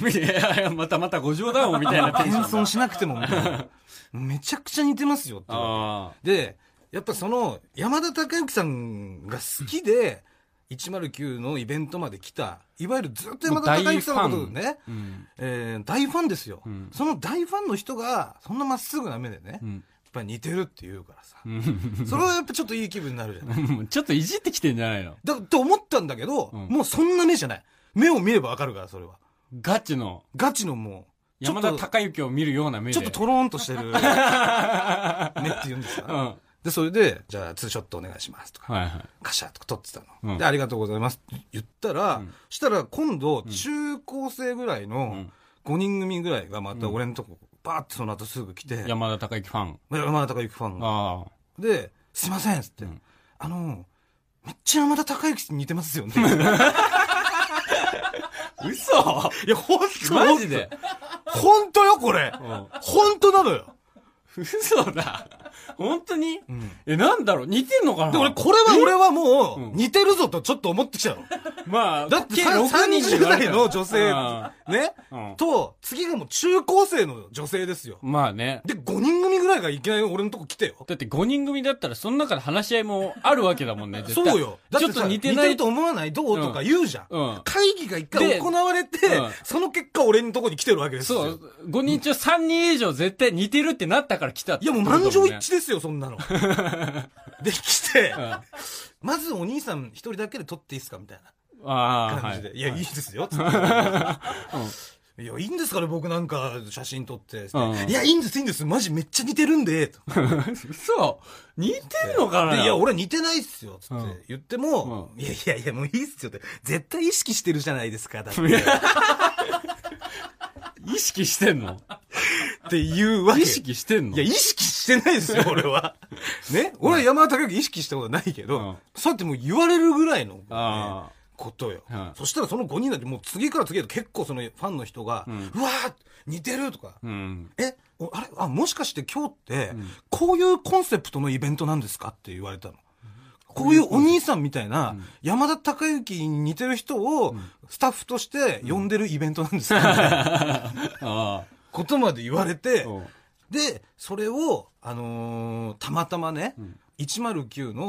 Speaker 1: いやいや、またまたご冗談をみたいなテンション。
Speaker 2: 謙遜しなくても、みたいなめちゃくちゃ似てますよって言われて。
Speaker 1: あ
Speaker 2: で、やっぱその、山田孝之さんが好きで、109のイベントまで来た、いわゆるずっと山田孝之さんのことをね、
Speaker 1: あ。うん。
Speaker 2: えー大ファンですよ、
Speaker 1: ん
Speaker 2: その大ファンの人が、そんなまっすぐな目でね、やっ
Speaker 1: うん。
Speaker 2: ぱり似てるって言うからさ。
Speaker 1: うん
Speaker 2: それはやっぱちょっといい気分になるじゃない。
Speaker 1: ちょっといじってきてんじゃないの
Speaker 2: だって思ったんだけど、
Speaker 1: うん
Speaker 2: もうそんな目じゃない。目を見ればわかるから、それは。
Speaker 1: ガチの
Speaker 2: ガチのもう、ちょっと、
Speaker 1: 山田孝之を見るような目で。
Speaker 2: ちょっとトローンとしてる 目って言うんですか、
Speaker 1: うん。は
Speaker 2: で、それで、じゃあ、ツーショットお願いしますとか。
Speaker 1: いはい。
Speaker 2: カシャとか撮ってたの、
Speaker 1: うん
Speaker 2: で、ありがとうございますって言ったら、
Speaker 1: うん
Speaker 2: したら今度、中高生ぐらいの
Speaker 1: ん
Speaker 2: 5人組ぐらいがまた俺のとこ、バーってその後すぐ来て、
Speaker 1: 山田孝之ファン。
Speaker 2: 山田孝之ファンが。
Speaker 1: あ
Speaker 2: で、すいませんっつって、
Speaker 1: ん
Speaker 2: あの、めっちゃ山田孝之に似てますよね。
Speaker 1: あ。嘘
Speaker 2: いや、ほんと
Speaker 1: マジで？
Speaker 2: ほんとよ、これ。
Speaker 1: うん。
Speaker 2: ほんとなのよ。
Speaker 1: 嘘だ。本当に？
Speaker 2: ん
Speaker 1: え、なんだろう？似てんのかな？
Speaker 2: で、俺、これは俺はも
Speaker 1: う
Speaker 2: 似てるぞとちょっと思ってきたの。
Speaker 1: まあ、
Speaker 2: だって
Speaker 1: 計
Speaker 2: さ
Speaker 1: 6人
Speaker 2: 30代の女性
Speaker 1: うん、
Speaker 2: ね？
Speaker 1: うん、
Speaker 2: と、次がもう中高生の女性ですよ。
Speaker 1: まあね。
Speaker 2: で、5人組ぐらいがいきなり俺のとこ来てよ。
Speaker 1: だって5人組だったら、その中で話し合いもあるわけだもんね、絶対
Speaker 2: そうよ。だってさ
Speaker 1: ちょっと似てない
Speaker 2: ると思わないどうとか言うじゃん。
Speaker 1: うん。
Speaker 2: 会議が一回
Speaker 1: で
Speaker 2: 行われて、
Speaker 1: うん
Speaker 2: その結果俺のとこに来てるわけですよ。
Speaker 1: そう、5人中3人以上絶対似てるってなったから来たって
Speaker 2: いやもう満場一致ですよ、そんなの。で、来て、
Speaker 1: うん
Speaker 2: まずお兄さん一人だけで撮っていいですかみたいな感じで。いや、いいですよ。つって いや、いいんですかね僕なんか写真撮って。
Speaker 1: うん
Speaker 2: いや、いいんです、いいんです。マジめっちゃ似てるんで。と
Speaker 1: 嘘似てんのかな
Speaker 2: でいや、俺似てないっすよ。つっ
Speaker 1: うん
Speaker 2: て言っても、いやいやいや、もういいっすよって。絶対意識してるじゃないですか。だって。
Speaker 1: 意識してんの？
Speaker 2: っていうわけ。
Speaker 1: 意識してんの？
Speaker 2: いや、意識してないですよ、俺は。ね？俺は山田孝之意識したことないけど、
Speaker 1: うん。
Speaker 2: そうやってもう言われるぐらいの、ね
Speaker 1: あ
Speaker 2: ことよ、
Speaker 1: うん。
Speaker 2: そしたらその5人だってもう次から次へと結構そのファンの人が、うわー似てるとか、
Speaker 1: うん。
Speaker 2: え、おあれ？あ、もしかして今日って、こういうコンセプトのイベントなんですか？って言われたの。こういうお兄さんみたいな、山田孝之に似てる人をスタッフとして呼んでるイベントなんですか、みたいな
Speaker 1: あ
Speaker 2: ことまで言われてで、それを、あのーたまたまね、109の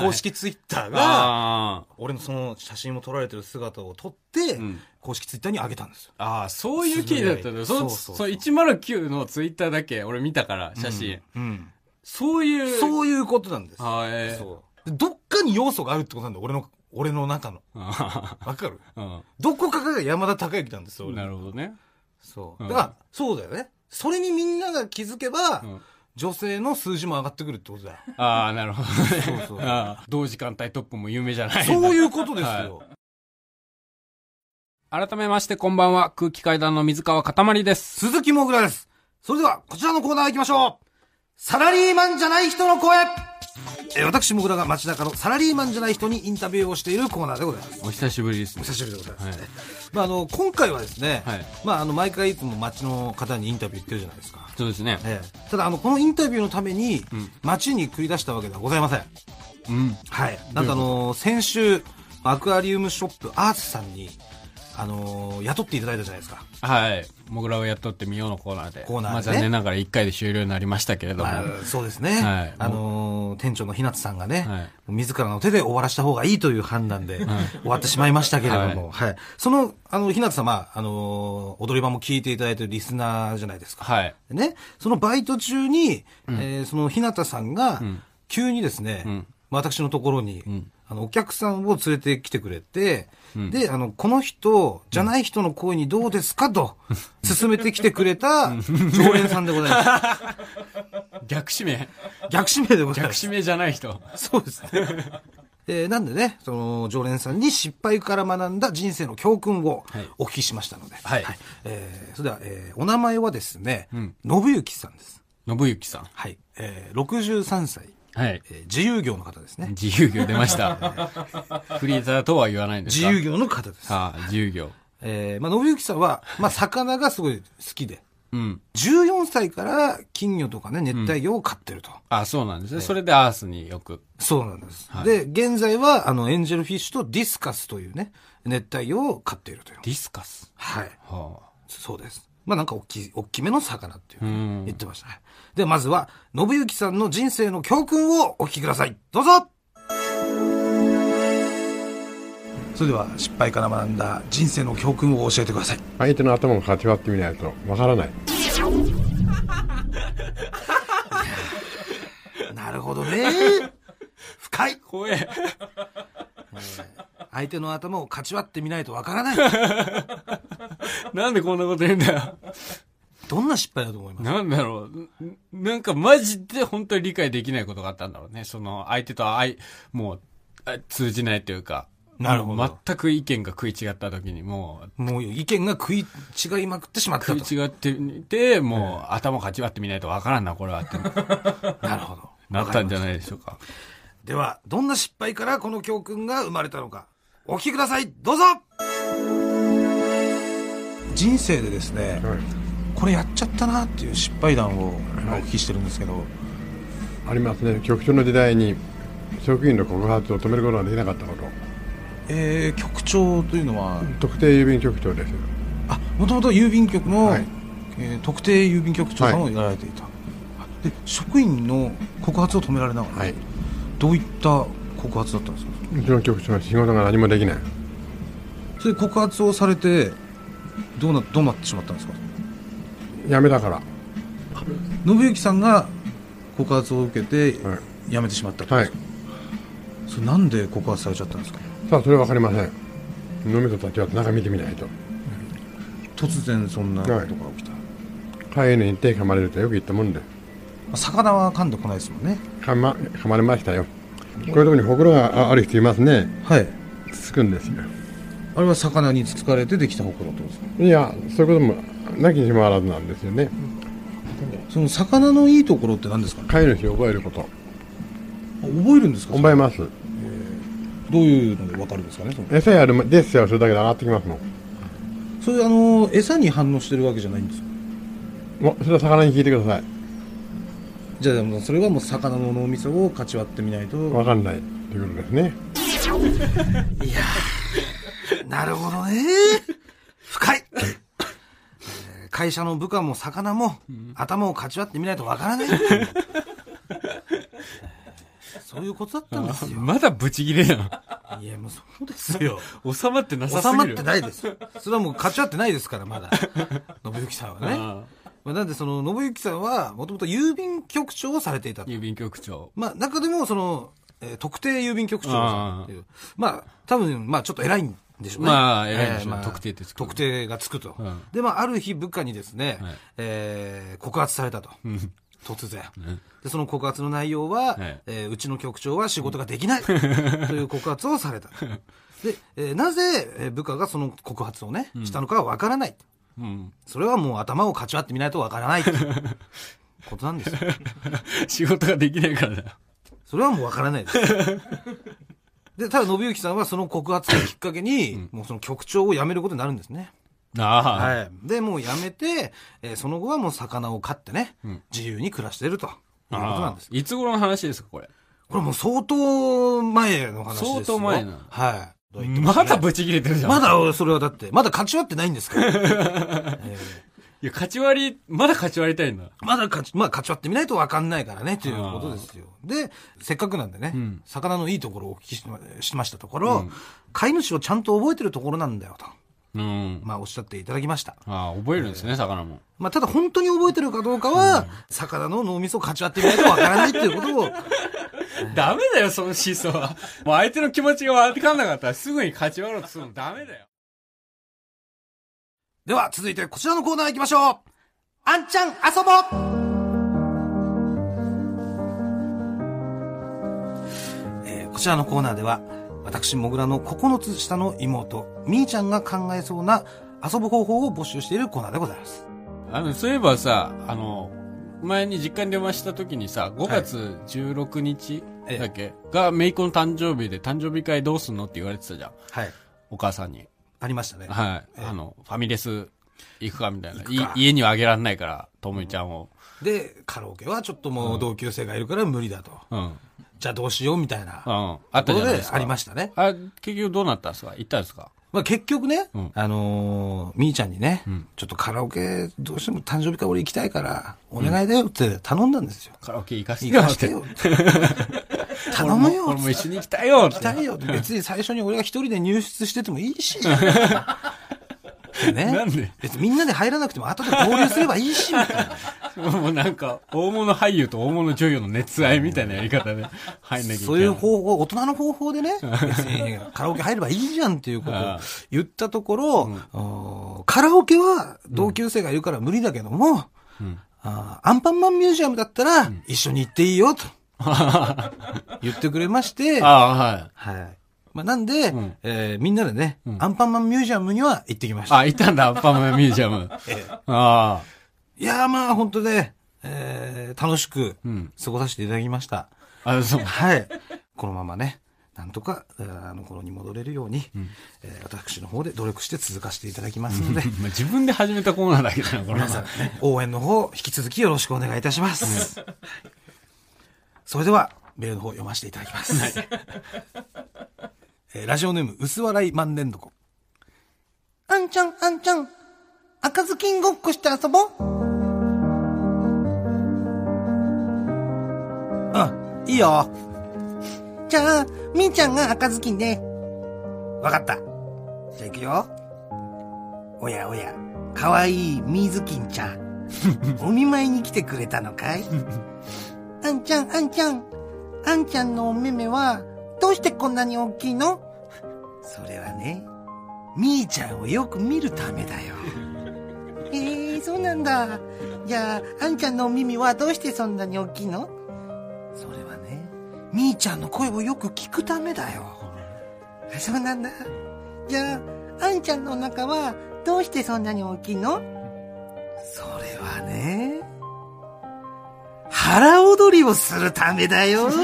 Speaker 2: 公式ツイッターが、
Speaker 1: あ
Speaker 2: 俺のその写真を撮られてる姿を撮って、
Speaker 1: ん
Speaker 2: 公式ツイッターに上げたんですよ。
Speaker 1: あ。ああ、そういう経緯だったんだよ。そ
Speaker 2: うそうそう
Speaker 1: その109のツイッターだけ俺見たから、写真。
Speaker 2: うん。
Speaker 1: そういう。
Speaker 2: そういうことなんです。
Speaker 1: ああ、ええ
Speaker 2: そう。でどっかに要素があるってことなんだよ、俺の、俺の中の。
Speaker 1: あ
Speaker 2: わかる？
Speaker 1: あ
Speaker 2: どこかが山田孝之なんですよ、
Speaker 1: なるほどね。
Speaker 2: そう。
Speaker 1: うん
Speaker 2: だから、そうだよね。それにみんなが気づけば、
Speaker 1: うん
Speaker 2: 女性の数字も上がってくるってことだよ。
Speaker 1: ああ、なるほどね。
Speaker 2: そうそう
Speaker 1: 同時間帯トップも有名じゃない。
Speaker 2: そういうことです
Speaker 1: はい
Speaker 2: よ。
Speaker 1: 改めましてこんばんは、空気階段の水川かたまりです。
Speaker 2: 鈴木もぐらです。それでは、こちらのコーナー行きましょう。サラリーマンじゃない人の声えー私もぐらが街中のサラリーマンじゃない人にインタビューをしているコーナーでございます。
Speaker 1: お久しぶりです
Speaker 2: お
Speaker 1: ね。
Speaker 2: 久しぶりでございます、
Speaker 1: はい
Speaker 2: ねまあ、あの、今回はですね、
Speaker 1: はい
Speaker 2: まあ、あの、毎回いつも街の方にインタビュー行ってるじゃないですか。
Speaker 1: そうですね。
Speaker 2: ええただ、あの、このインタビューのために、街に繰り出したわけではございません。
Speaker 1: うん。
Speaker 2: はい。なんかあの、先週、アクアリウムショップアースさんに、あの雇っていただいたじゃないですか。
Speaker 1: はい。モグラを雇ってみようのコーナーで。
Speaker 2: コーナーでね
Speaker 1: まあ残念ながら1回で終了になりましたけれども。
Speaker 2: まあ、そうですね。
Speaker 1: はい
Speaker 2: あのー店長の日向さんがね、
Speaker 1: はい
Speaker 2: 自らの手で終わらした方がいいという判断で、終わってしまいましたけれども、はい。その、あの、日向さん、まあ、あのー踊り場も聞いていただいてるリスナーじゃないですか。
Speaker 1: はい。
Speaker 2: でね、そのバイト中に、えーその日向さんが、急にですね、
Speaker 1: ん
Speaker 2: 私のところに、
Speaker 1: ん
Speaker 2: あの、お客さんを連れてきてくれて、で、あの、この人、じゃない人の声にどうですかと、勧めてきてくれた常連さんでございます。
Speaker 1: 逆指名？
Speaker 2: 逆指名でございます。
Speaker 1: 逆指名じゃない人。
Speaker 2: そうですね。えーなんでね、その、常連さんに失敗から学んだ人生の教訓を
Speaker 1: はい
Speaker 2: お聞きしましたので。
Speaker 1: はい
Speaker 2: えーそれでは、えーお名前はですね、
Speaker 1: うん
Speaker 2: 信行さんです。
Speaker 1: 信行さん。
Speaker 2: はい。えー63歳、
Speaker 1: はい。
Speaker 2: えー自由業の方ですね。
Speaker 1: 自由業出ました。フリーザーとは言わないんですか？
Speaker 2: 自由業の方です。
Speaker 1: はあ、自由業。
Speaker 2: えーまあ、信行さんは、まあ、魚がすごい好きで、
Speaker 1: うん。
Speaker 2: 14歳から金魚とかね、熱帯魚を飼ってると。
Speaker 1: あ、そうなんですね。それでアースによく。
Speaker 2: そうなんです。
Speaker 1: はい
Speaker 2: で、現在は、あの、エンジェルフィッシュとディスカスというね、熱帯魚を飼っているという。
Speaker 1: ディスカス？
Speaker 2: はい。
Speaker 1: は
Speaker 2: そうです。まあなんか大きい、大きめの魚っていう言ってましたね。で、まずは、信行さんの人生の教訓をお聞きください。どうぞそれでは、失敗から学んだ人生の教訓を教えてください。
Speaker 3: 相手の頭をかち割ってみないとわからない。
Speaker 2: なるほどね。深い。
Speaker 1: 怖え。
Speaker 2: 相手の頭をかち割ってみないとわからない。
Speaker 1: なんでこんなこと言うんだよ。
Speaker 2: どんな失敗だと思います？
Speaker 1: なんだろう。んなんかマジで本当に理解できないことがあったんだろうね。その相手と相、もう、あ通じないというか。
Speaker 2: なるほど
Speaker 1: 全く意見が食い違った時にもう、
Speaker 2: もう意見が食い違いまくってしまったと。
Speaker 1: 食い違ってみて、もう頭かち割ってみないとわからんな、これはって。
Speaker 2: なるほど。
Speaker 1: なったんじゃ
Speaker 2: い
Speaker 1: ないでしょうか。
Speaker 2: では、どんな失敗からこの教訓が生まれたのか、お聞きください。どうぞ人生でですね、
Speaker 3: はい
Speaker 2: これやっちゃったなっていう失敗談を今お聞きしてるんですけど、
Speaker 3: ありますね。局長の時代に職員の告発を止めることができなかったこと。
Speaker 2: えー、局長というのは、
Speaker 3: 特定郵便局長です。
Speaker 2: あ、もともと郵便局の、
Speaker 3: はい
Speaker 2: えー特定郵便局長さんをやられていた。で、職員の告発を止められなかった。
Speaker 3: はい。
Speaker 2: どういった告発だったんですか？
Speaker 3: うちの局長は仕事が何もできない。
Speaker 2: それで告発をされて、どうな、どうなってしまったんですか？
Speaker 3: 辞めたから。
Speaker 2: 信行さんが告発を受けて
Speaker 3: はい
Speaker 2: 辞めてしまった
Speaker 3: はい。
Speaker 2: それなんで告発されちゃったんですか？
Speaker 3: さあ、それはわかりません。脳みそたちは中見てみないと。
Speaker 2: 突然そんなことが起きた、
Speaker 3: 飼い犬に手噛まれるとよく言ったもんで。
Speaker 2: 魚は噛んでこないですもんね
Speaker 3: 噛ま、噛まれましたよ。こういうところにほくろがあある人いますね。
Speaker 2: はい
Speaker 3: つつくんですよ。
Speaker 2: あれは魚につつかれてできたほくろってことですか？
Speaker 3: いや、そういうこともなきにしもあらずなんですよね。
Speaker 2: その魚のいいところって何ですかね？
Speaker 3: 飼い主を覚えること。
Speaker 2: 覚えるんですか？
Speaker 3: 覚えます。
Speaker 2: どういうので分かるんですかね？
Speaker 3: 餌やるジェスチャーをするだけで上がってきますもん。
Speaker 2: それあの餌に反応してるわけじゃないんですか？
Speaker 3: それは魚に聞いてください。
Speaker 2: じゃあでもそれはもう魚の脳みそをかち割ってみないと
Speaker 3: わかんないということですね。
Speaker 2: いやーなるほどね。深い。えー会社の部下も魚も頭をかち割ってみないとわからない。そういうことだったんですよ。
Speaker 1: まだブチギレや
Speaker 2: いや、もうそうですよ。
Speaker 1: ん。収まってなさす
Speaker 2: 収まっ
Speaker 1: ぎる。
Speaker 2: てないです。それはもうかち割ってないですから、まだ。信行さんはね。
Speaker 1: あ
Speaker 2: まあ、なんでその、信行さんは、もともと郵便局長をされていたと。
Speaker 1: 郵便局長。
Speaker 2: まあ、中でも、その、えー特定郵便局長さんっていう。まあ、多分、まあ、ちょっと偉いんでしょうね。
Speaker 1: まあ偉いんでしょう
Speaker 2: まあ
Speaker 1: 特定ってつく
Speaker 2: 特定がつくと。
Speaker 1: うん
Speaker 2: で、まあ、ある日部下にですね、
Speaker 1: はい
Speaker 2: えー告発されたと。
Speaker 1: うん
Speaker 2: 突然。
Speaker 1: ん
Speaker 2: で、その告発の内容は、
Speaker 1: はい
Speaker 2: えーうちの局長は仕事ができない という告発をされた。で、えーなぜえー部下がその告発をね、したのかはわからない。
Speaker 1: うん。そ
Speaker 2: それはもう頭をかち割ってみないとわからないということなんですよ。
Speaker 1: 仕事ができないからだよ。
Speaker 2: それはもうわからないです。で、ただ、信行さんはその告発をきっかけに、もうその局長を辞めることになるんですね。
Speaker 1: ああ。
Speaker 2: はい。で、もう辞めて、えーその後はもう魚を飼ってね、
Speaker 1: ん
Speaker 2: 自由に暮らしているということなんです。
Speaker 1: いつ頃の話ですか、これ？
Speaker 2: これもう相当前の話ですよ。
Speaker 1: 相当前なの
Speaker 2: はい。ま
Speaker 1: だブチギレてるじゃん。
Speaker 2: まだ、それはだって、まだ勝ち割ってないんですから。え
Speaker 1: いや、勝ち割り、まだ勝ち割りたいんだ。
Speaker 2: ーまだ勝ち、まあ勝ち割ってみないと分かんないからね、ということですよ。で、せっかくなんでね、
Speaker 1: ん
Speaker 2: 魚のいいところをお聞きしましたところ、
Speaker 1: うん
Speaker 2: 飼い主をちゃんと覚えてるところなんだよと、
Speaker 1: うん。
Speaker 2: まあおっしゃっていただきました。
Speaker 1: ああ、覚えるんですね、魚も。
Speaker 2: まあただ本当に覚えてるかどうかは、魚の脳みそを勝ち割ってみないと分からないっていうことを、
Speaker 1: ダメだよ、その思想は。もう相手の気持ちが分かんなかったらすぐに勝ち割ろうとするのダメだよ。
Speaker 2: では続いてこちらのコーナー行きましょうあんちゃん遊ぼうえーこちらのコーナーでは、私、もぐらの9つ下の妹、みーちゃんが考えそうな遊ぶ方法を募集しているコーナーでございます。
Speaker 1: あの、そういえばさ、あの、前に実家に電話した時にさ、5月16日
Speaker 2: ええ
Speaker 1: だっけ、が、めいっ子の誕生日で誕生日会どうすんのって言われてたじゃん。
Speaker 2: はい。
Speaker 1: お母さんに。
Speaker 2: ありましたね。
Speaker 1: はい。
Speaker 2: ええ
Speaker 1: あの、ファミレス行くかみたいな。い家にはあげられないから、ともいちゃんを。
Speaker 2: で、カラオケはちょっともう同級生がいるから無理だと。
Speaker 1: うん。うん。
Speaker 2: じゃあどうしようみたいな。
Speaker 1: あったじゃないですか。
Speaker 2: ありましたね。
Speaker 1: あ、結局どうなったんですか？行ったんですか？
Speaker 2: まあ結局ね、
Speaker 1: うん
Speaker 2: あのーみーちゃんにね、
Speaker 1: ん
Speaker 2: ちょっとカラオケどうしても誕生日会俺行きたいから、お願いだよって頼んだんですよ。
Speaker 1: カラオケ行かせて。
Speaker 2: 行かしてよ。頼むよ
Speaker 1: 俺も俺も一緒に行きたいよ。
Speaker 2: 行きたいよ。別に最初に俺が一人で入室しててもいいし。ね。
Speaker 1: なんで？
Speaker 2: 別にみんなで入らなくても後で合流すればいいし、みたいな。
Speaker 1: もうなんか、大物俳優と大物女優の熱愛みたいなやり方で入んなきゃいけない。
Speaker 2: そういう方法、大人の方法でね、別にカラオケ入ればいいじゃんっていうことを言ったところ、あーカラオケは同級生がいるから無理だけども、
Speaker 1: うん
Speaker 2: あーアンパンマンミュージアムだったら一緒に行っていいよと 言ってくれまして、
Speaker 1: ああ、はい。
Speaker 2: はい。まあ、なんで、
Speaker 1: ん
Speaker 2: えーみんなでね、
Speaker 1: ん
Speaker 2: アンパンマンミュージアムには行ってきました。
Speaker 1: あ、行ったんだ、アンパンマンミュージアム。
Speaker 2: ええ
Speaker 1: あ
Speaker 2: いやーまあ本当ね、えー楽しく
Speaker 1: うん
Speaker 2: 過ごさせていただきました。
Speaker 1: あ。あ、そう。
Speaker 2: はい。このままね、なんとか、えーあの頃に戻れるように、えー私の方で努力して続かせていただきますので、
Speaker 1: まあ自分で始めたコーナーだけどな、これ
Speaker 2: 皆さんね、応援の方、引き続きよろしくお願いいたします。はいそれでは、メールの方読ませていただきます。えーラジオネーム、薄笑い万年床。あんちゃん、あんちゃん、赤ずきんごっこして遊ぼう。うん、いいよ。じゃあ、みーちゃんが赤ずきんで。わかった。じゃあ行くよ。おやおや、かわいいみーずきんちゃん。お見舞いに来てくれたのかい？あんちゃん、あんちゃん。あんちゃんのお目目は、どうしてこんなに大きいの？それはね、みーちゃんをよく見るためだよ。ええそうなんだ。じゃあ、あんちゃんのお耳はどうしてそんなに大きいの？それはね、みーちゃんの声をよく聞くためだよ。そうなんだ。じゃあ、あんちゃんのお腹はどうしてそんなに大きいの？それはね、腹踊りをするためだよ。ち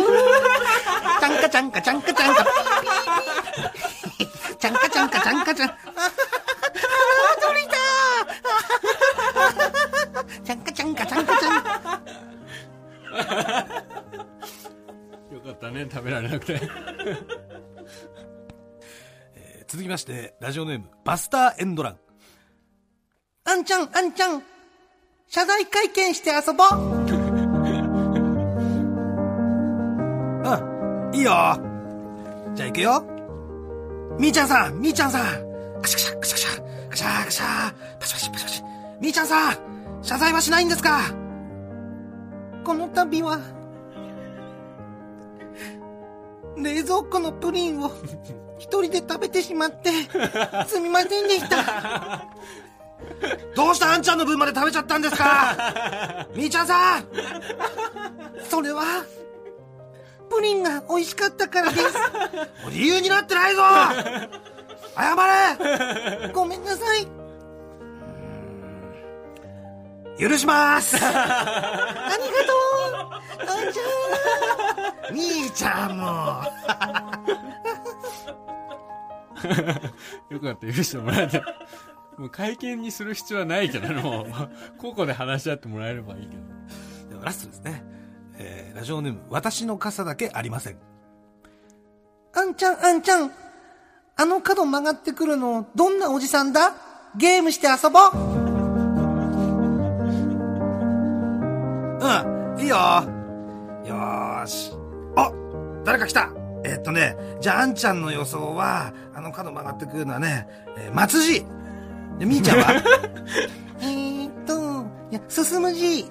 Speaker 2: ゃんかちゃんかちゃんかちゃんか。ちゃんかちゃんかちゃんかちゃん。あ腹踊りだちゃんかちゃんかちゃんかちゃん。
Speaker 1: よかったね、食べられなくて。
Speaker 2: 続きまして、ラジオネーム、バスターエンドラン。あんちゃん、あんちゃん、謝罪会見して遊ぼう。よ。じゃあ行くよ。みーちゃんさん、みーちゃんさん。カシャカシャ、カシャカシャ、カシャカシャ、パシパシパシパシ。みーちゃんさん、謝罪はしないんですか？この度は、冷蔵庫のプリンを一人で食べてしまって、すみませんでした。どうしてあんちゃんの分まで食べちゃったんですか？みーちゃんさんそれは、プリンが美味しかったからです。理由になってないぞ謝れごめんなさい。許しますありがとうあんちゃんみーちゃんも。
Speaker 1: よかった、許してもらえて。もう会見にする必要はないけどね、もう、個々で話し合ってもらえればいいけど。
Speaker 2: ではラストですね。えー、ラジオネーム、私の傘だけありません。あんちゃん、あんちゃん。あの角曲がってくるの、どんなおじさんだ？ゲームして遊ぼう。うん、いいよ。よーし。あ、誰か来た。えーっとね、じゃあ、あんちゃんの予想は、あの角曲がってくるのはね、えー、松字。で、みーちゃんは？えーっと、いや、進む字。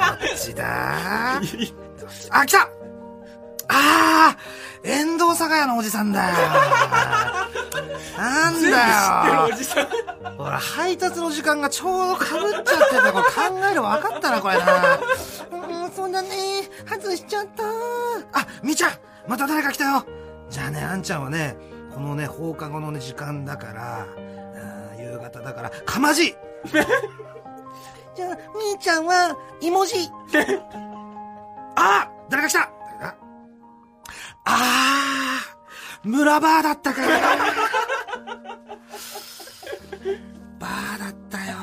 Speaker 2: どっちだあ、来たあー遠藤酒屋のおじさんだよ。なんだよ。ほら、配達の時間がちょうど被っちゃってた。これ考えれば分かったな、これな。うん、そうだね。外しちゃった。あ、みーちゃんまた誰か来たよじゃあね、あんちゃんはね、このね、放課後のね、時間だから、夕方だから、かまじいじゃあ、みーちゃんは、いもじあ誰か来た。ああー村バーだったか バーだったよ。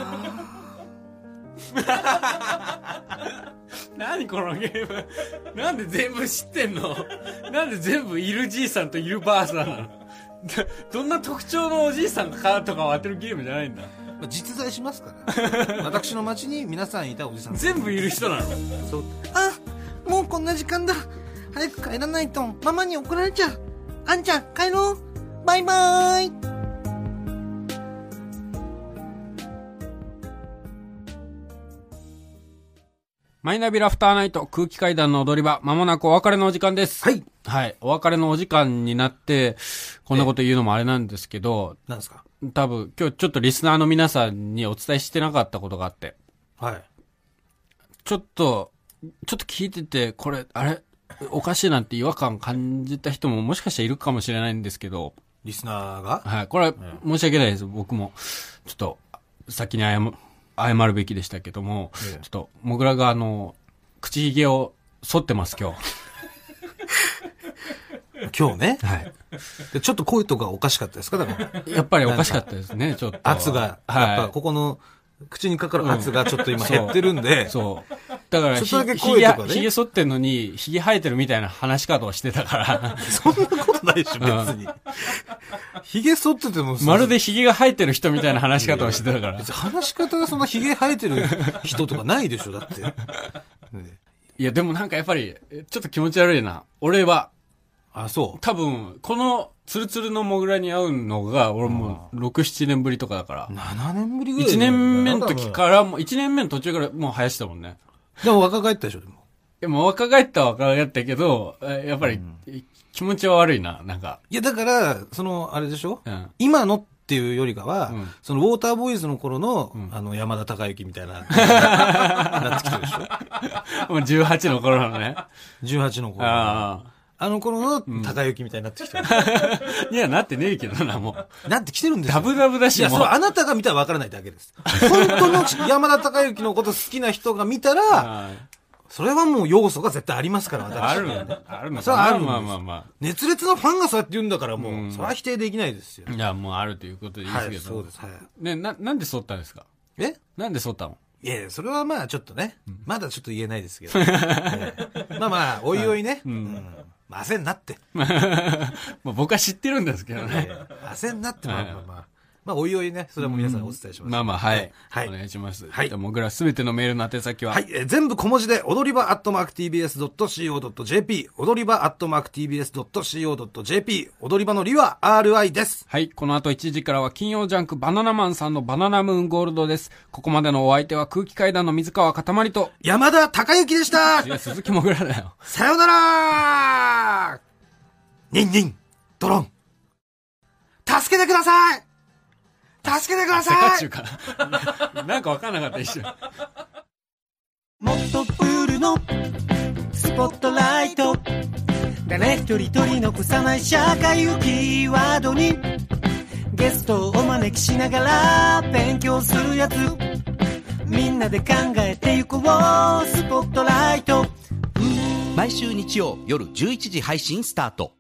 Speaker 1: 何このゲーム。なんで全部知ってんの。なんで全部いるじいさんといるばあさんなの。どどんな特徴のおじいさんかとかを当てるゲームじゃないんだ
Speaker 2: まあ実在しますから。私の町に皆さんいたおじさん。
Speaker 1: 全部いる人なの？
Speaker 2: そう。あ、もうこんな時間だ。早く帰らないと、ママに怒られちゃう。あんちゃん、帰ろう。バイバーイ。
Speaker 1: マイナビラフターナイト空気階段の踊り場、まもなくお別れのお時間です。
Speaker 2: はい。
Speaker 1: はい。お別れのお時間になって、こんなこと言うのもあれなんですけど、
Speaker 2: なんですか？
Speaker 1: 多分今日ちょっとリスナーの皆さんにお伝えしてなかったことがあって、
Speaker 2: はい。
Speaker 1: ちょっと、ちょっと聞いてて、これ、あれ？おかしいなんて違和感感じた人ももしかしたらいるかもしれないんですけど、
Speaker 2: リスナーが？
Speaker 1: はい。これは申し訳ないです。僕も、ちょっと、先に謝謝るべきでしたけども、
Speaker 2: ええ。
Speaker 1: ちょっと、もぐらがあの、口ひげを剃ってます、今
Speaker 2: 今日ね
Speaker 1: 日。。はい。
Speaker 2: でちょっと声とかおかしかったですか？だから。
Speaker 1: やっぱりおかしかったですね、ちょっと。
Speaker 2: 圧が、やっぱ
Speaker 1: は
Speaker 2: ここの、口にかかる圧がちょっと今減ってるんで
Speaker 1: い。、そう。だから、
Speaker 2: ちょっとだけ
Speaker 1: ひひげ
Speaker 2: 声とかね
Speaker 1: ひげ剃ってんのに、ひげ生えてるみたいな話し方をしてたから、
Speaker 2: そんなことないでしょ、別に。髭剃っててもさ
Speaker 1: まるでひげが生えてる人みたいな話し方をしてたから
Speaker 2: 別。に話し方がそんな髭生えてる人とかないでしょ、だって。ね
Speaker 1: いや、でもなんかやっぱり、ちょっと気持ち悪いな。俺は、
Speaker 2: あ、そう。
Speaker 1: 多分、このツルツルのモグラに会うのが、俺もう6、7年ぶりとかだから。
Speaker 2: 7年ぶりぐらい
Speaker 1: 1年目の時
Speaker 2: ら。
Speaker 1: から、もう1年目の途中からもう生やしてたもんね。
Speaker 2: でも若返ったでしょ、でも。
Speaker 1: でも若返ったは若返ったけど、えやっぱり、気持ちは悪いな、なんか。
Speaker 2: いや、だから、その、あれでしょ？
Speaker 1: うん。
Speaker 2: 今のっていうよりかは、
Speaker 1: うん
Speaker 2: そのウォーターボーイズの頃の、
Speaker 1: ん
Speaker 2: あの、山田孝之みたいな、なってきてるでしょ？
Speaker 1: もう18の頃のね。
Speaker 2: 18の頃の。あ
Speaker 1: あ
Speaker 2: の頃の孝之みたいになってきてる。
Speaker 1: あ。いや、なってねえけどな、もう。
Speaker 2: なってきてるんですよ。
Speaker 1: ダブダブだし、
Speaker 2: いや、それ。あなたが見たらわからないだけです。本当の山田孝之のこと好きな人が見たら、
Speaker 1: あ
Speaker 2: それはもう要素が絶対ありますから、私
Speaker 1: あるのあるの
Speaker 2: それはある
Speaker 1: まあまあま
Speaker 2: 熱烈なファンがそうやって言うんだから、もう、
Speaker 1: うん
Speaker 2: それは否定できないですよ
Speaker 1: あ。。いや、もうあるということでいいです
Speaker 2: はい、
Speaker 1: けど。
Speaker 2: そうです。はい。
Speaker 1: ね、な、なんで剃ったんですか？
Speaker 2: え？
Speaker 1: なんで剃ったの？
Speaker 2: いやいや、それはまあちょっとね、まだちょっと言えないですけど。ええまあまあ、おいおいね。うん。まあ焦んなって。
Speaker 1: まあ僕は知ってるんですけどね。
Speaker 2: ええ焦んなって、まあまあまあ。まあ、おいおいね、それはもう皆さんにお伝えします。
Speaker 1: まあまあ、はい。
Speaker 2: はい
Speaker 1: お願いします。
Speaker 2: はい
Speaker 1: じゃあ、もぐらすべてのメールの宛先は？
Speaker 2: はい、えー全部小文字で、踊り場アットマーク TBS.CO.JP、踊り場アットマーク TBS.CO.JP、踊り場のりは RI です。
Speaker 1: はい。この後1時からは金曜ジャンクバナナマンさんのバナナムーンゴールドです。ここまでのお相手は空気階段の水川かたまりと、
Speaker 2: 山田孝之でした
Speaker 1: いや、鈴木もぐらだよ。
Speaker 2: さよならニンニン、ドロン。助けてください助けてください。
Speaker 1: なんかわかんなかった一瞬。
Speaker 4: もっとプールのスポットライト。誰一人取り残さない社会をキーワードに。ゲストをお招きしながら勉強するやつ。みんなで考えてゆこうスポットライト。
Speaker 5: 毎週日曜夜11時配信スタート